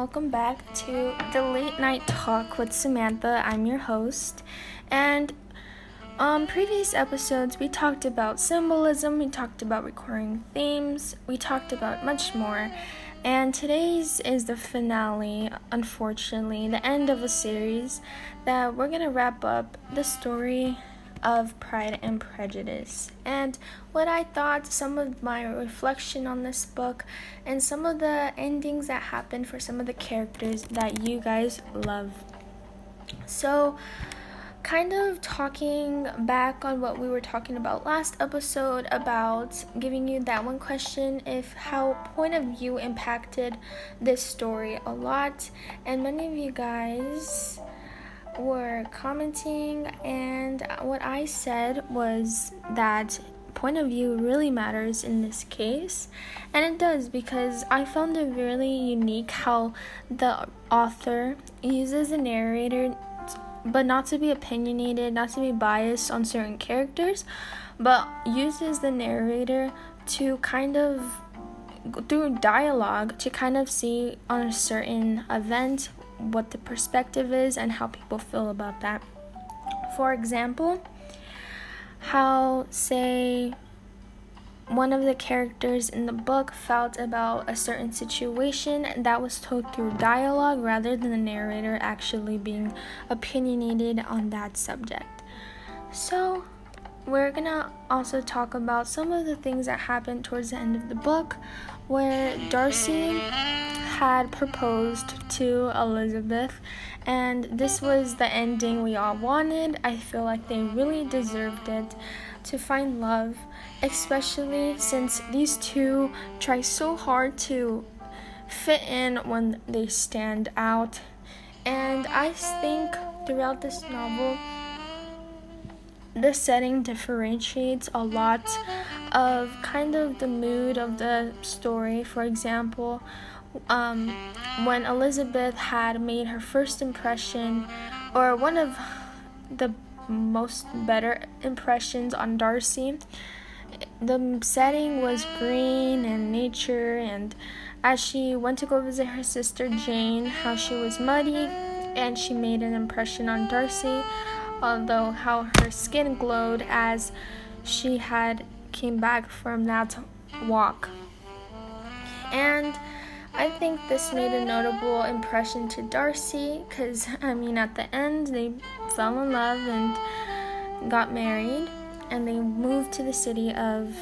welcome back to the late night talk with Samantha. I'm your host, and on previous episodes, we talked about symbolism, we talked about recurring themes, we talked about much more. And today's is the finale, unfortunately, the end of a series that we're gonna wrap up the story of Pride and Prejudice and what I thought, some of my reflection on this book, and some of the endings that happened for some of the characters that you guys love. So, kind of talking back on what we were talking about last episode about giving you that one question if how point of view impacted this story a lot and many of you guys were commenting, and what I said was that point of view really matters in this case, and it does because I found it really unique how the author uses the narrator, but not to be opinionated, not to be biased on certain characters, but uses the narrator to kind of through dialogue to kind of see on a certain event what the perspective is and how people feel about that. For example, how, say, one of the characters in the book felt about a certain situation that was told through dialogue rather than the narrator actually being opinionated on that subject. So, we're gonna also talk about some of the things that happened towards the end of the book where Darcy had proposed to Elizabeth, and this was the ending we all wanted. I feel like they really deserved it to find love, especially since these two try so hard to fit in when they stand out. And I think throughout this novel, the setting differentiates a lot of kind of the mood of the story. For example, um, when Elizabeth had made her first impression, or one of the most better impressions on Darcy, the setting was green and nature, and as she went to go visit her sister Jane, how she was muddy, and she made an impression on Darcy, although how her skin glowed as she had came back from that walk. And I think this made a notable impression to Darcy because, I mean, at the end, they fell in love and got married, and they moved to the city of,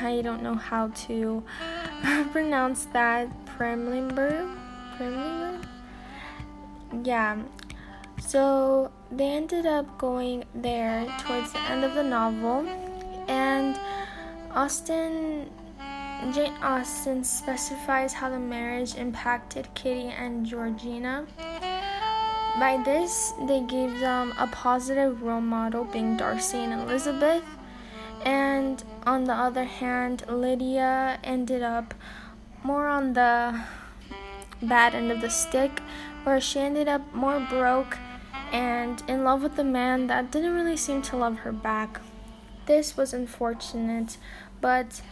I don't know how to pronounce that, Premlimber? Premlimber? Yeah. So they ended up going there towards the end of the novel, Austen Jane Austen specifies how the marriage impacted Kitty and Georgina. By this, they gave them a positive role model, being Darcy and Elizabeth. And on the other hand, Lydia ended up more on the bad end of the stick, where she ended up more broke and in love with a man that didn't really seem to love her back. This was unfortunate, but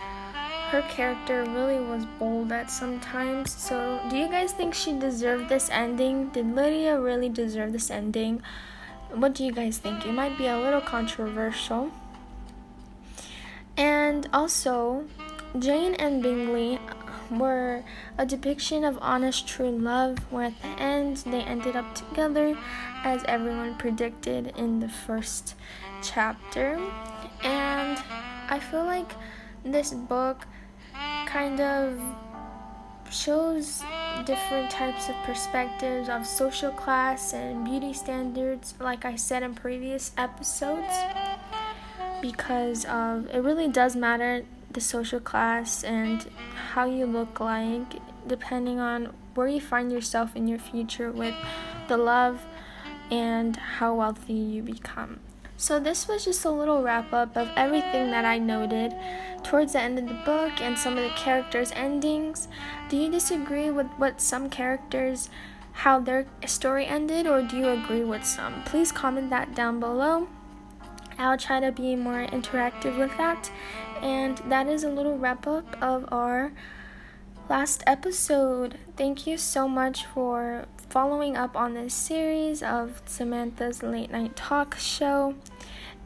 her character really was bold at some times. So, do you guys think she deserved this ending? Did Lydia really deserve this ending? What do you guys think? It might be a little controversial. And also, Jane and Bingley were a depiction of honest, true love, where at the end they ended up together, as everyone predicted in the first chapter. And I feel like this book kind of shows different types of perspectives of social class and beauty standards, like I said in previous episodes, because of it really does matter the social class and how you look like, depending on where you find yourself in your future with the love and how wealthy you become. So, this was just a little wrap up of everything that I noted towards the end of the book and some of the characters' endings. Do you disagree with what some characters, how their story ended, or do you agree with some? Please comment that down below. I'll try to be more interactive with that. And that is a little wrap up of our last episode. Thank you so much for following up on this series of Samantha's late night talk show.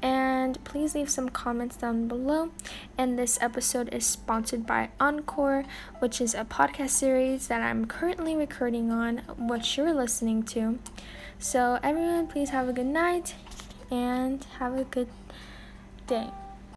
And please leave some comments down below. And this episode is sponsored by Anchor, which is a podcast series that I'm currently recording on, which you're listening to. So, everyone, please have a good night and have a good day.